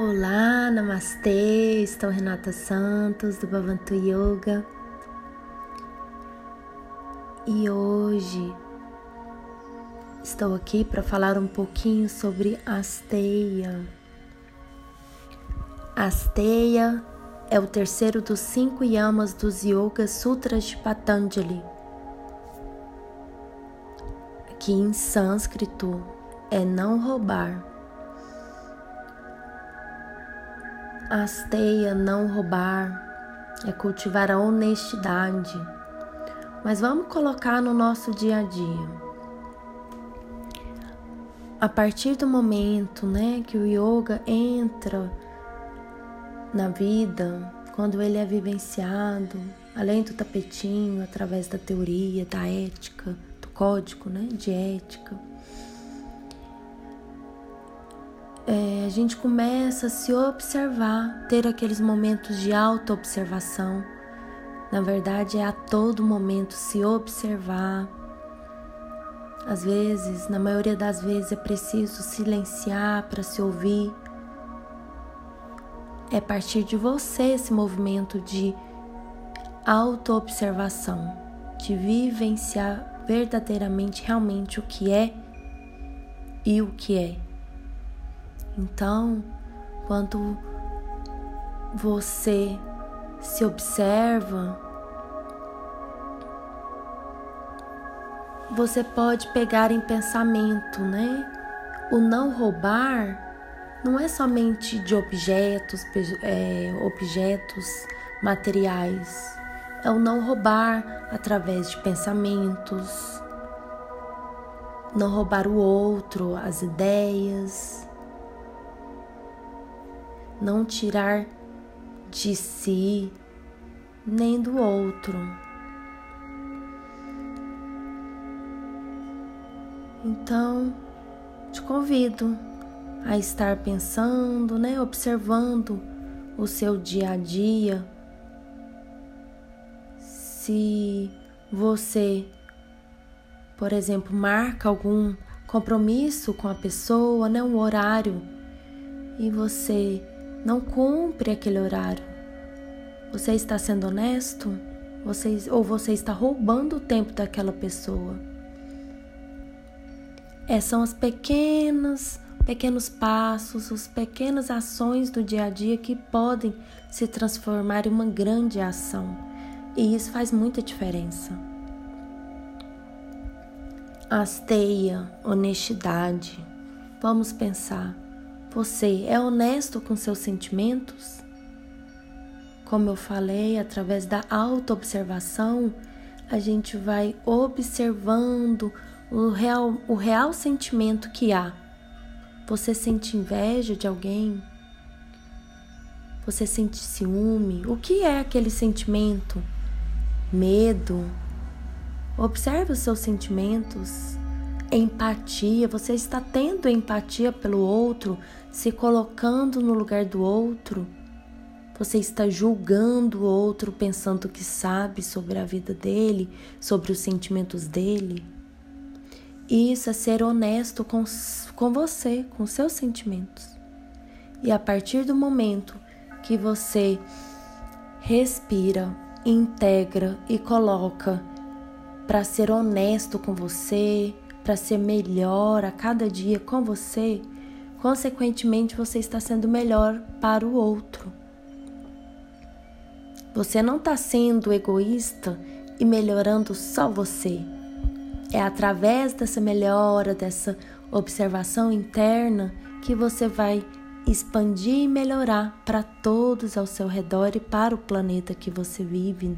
Olá, namastê, estou Renata Santos do Bhavantu Yoga e hoje estou aqui para falar um pouquinho sobre Asteia. Asteia é o terceiro dos cinco yamas dos Yoga Sutras de Patanjali, que em sânscrito é não roubar. Asteia, não roubar, é cultivar a honestidade. Mas vamos colocar no nosso dia a dia. A partir do momento, né, que o yoga entra na vida, quando ele é vivenciado, além do tapetinho, através da teoria, da ética, do código, né, de ética, é, a gente começa a se observar, ter aqueles momentos de auto-observação. Na verdade, é a todo momento se observar. Às vezes, na maioria das vezes, é preciso silenciar para se ouvir. É a partir de você esse movimento de auto-observação, de vivenciar verdadeiramente, realmente o que é e o que é. Então, quando você se observa, você pode pegar em pensamento, né? O não roubar não é somente de objetos, é, objetos materiais. É o não roubar através de pensamentos, não roubar o outro, as ideias, não tirar de si nem do outro. Então, te convido a estar pensando, né, observando o seu dia a dia. Se você, por exemplo, marca algum compromisso com a pessoa, né, um horário, e você não cumpre aquele horário. Você está sendo honesto? Você, ou você está roubando o tempo daquela pessoa? É, são as pequenas, pequenos passos, as pequenas ações do dia a dia que podem se transformar em uma grande ação. E isso faz muita diferença. Asteia, honestidade. Vamos pensar. Você é honesto com seus sentimentos? Como eu falei, através da autoobservação, a gente vai observando o real, o real sentimento que há. Você sente inveja de alguém? Você sente ciúme? O que é aquele sentimento? Medo? Observe os seus sentimentos empatia, você está tendo empatia pelo outro, se colocando no lugar do outro. Você está julgando o outro pensando que sabe sobre a vida dele, sobre os sentimentos dele. Isso é ser honesto com, com você, com seus sentimentos. E a partir do momento que você respira, integra e coloca para ser honesto com você, para ser melhor a cada dia com você, consequentemente você está sendo melhor para o outro. Você não está sendo egoísta e melhorando só você. É através dessa melhora, dessa observação interna, que você vai expandir e melhorar para todos ao seu redor e para o planeta que você vive,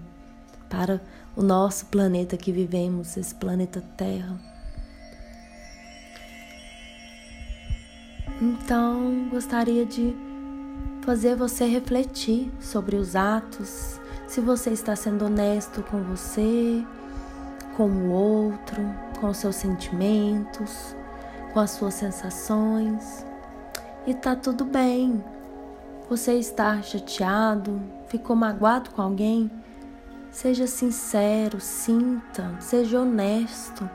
para o nosso planeta que vivemos, esse planeta Terra. Então, gostaria de fazer você refletir sobre os atos, se você está sendo honesto com você, com o outro, com seus sentimentos, com as suas sensações. E tá tudo bem. Você está chateado, ficou magoado com alguém? Seja sincero, sinta, seja honesto.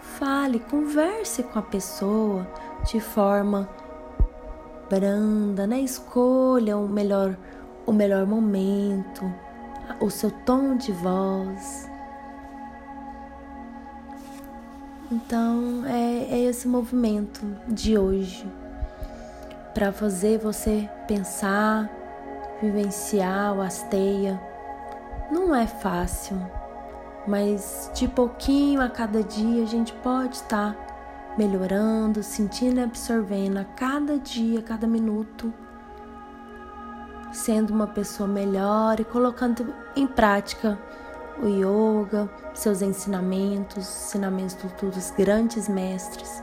Fale, converse com a pessoa de forma branda, né? Escolha o melhor, o melhor momento, o seu tom de voz. Então é, é esse movimento de hoje para fazer você pensar, vivenciar o Asteia. Não é fácil, mas de pouquinho a cada dia a gente pode estar tá melhorando, sentindo e absorvendo a cada dia, a cada minuto, sendo uma pessoa melhor e colocando em prática o yoga, seus ensinamentos, ensinamentos dos grandes mestres,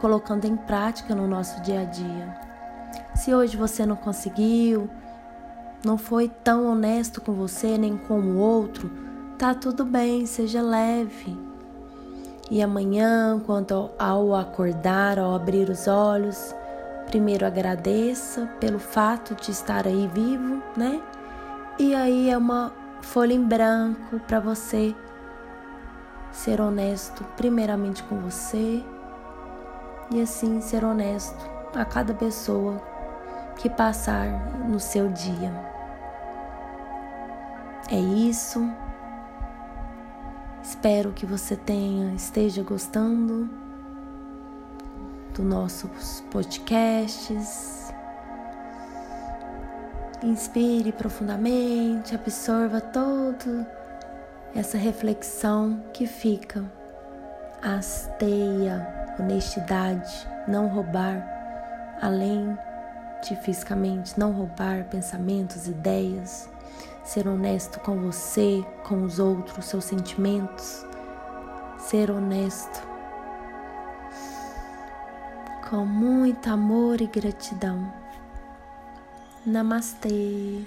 colocando em prática no nosso dia a dia. Se hoje você não conseguiu, não foi tão honesto com você nem com o outro, tá tudo bem, seja leve. E amanhã, quando ao acordar, ao abrir os olhos, primeiro agradeça pelo fato de estar aí vivo, né? E aí é uma folha em branco para você ser honesto primeiramente com você e assim ser honesto a cada pessoa que passar no seu dia. É isso. Espero que você tenha esteja gostando dos nossos podcasts. Inspire profundamente, absorva todo essa reflexão que fica. Asteia, honestidade, não roubar, além de fisicamente não roubar pensamentos, ideias, ser honesto com você, com os outros, seus sentimentos, ser honesto com muito amor e gratidão. Namastê.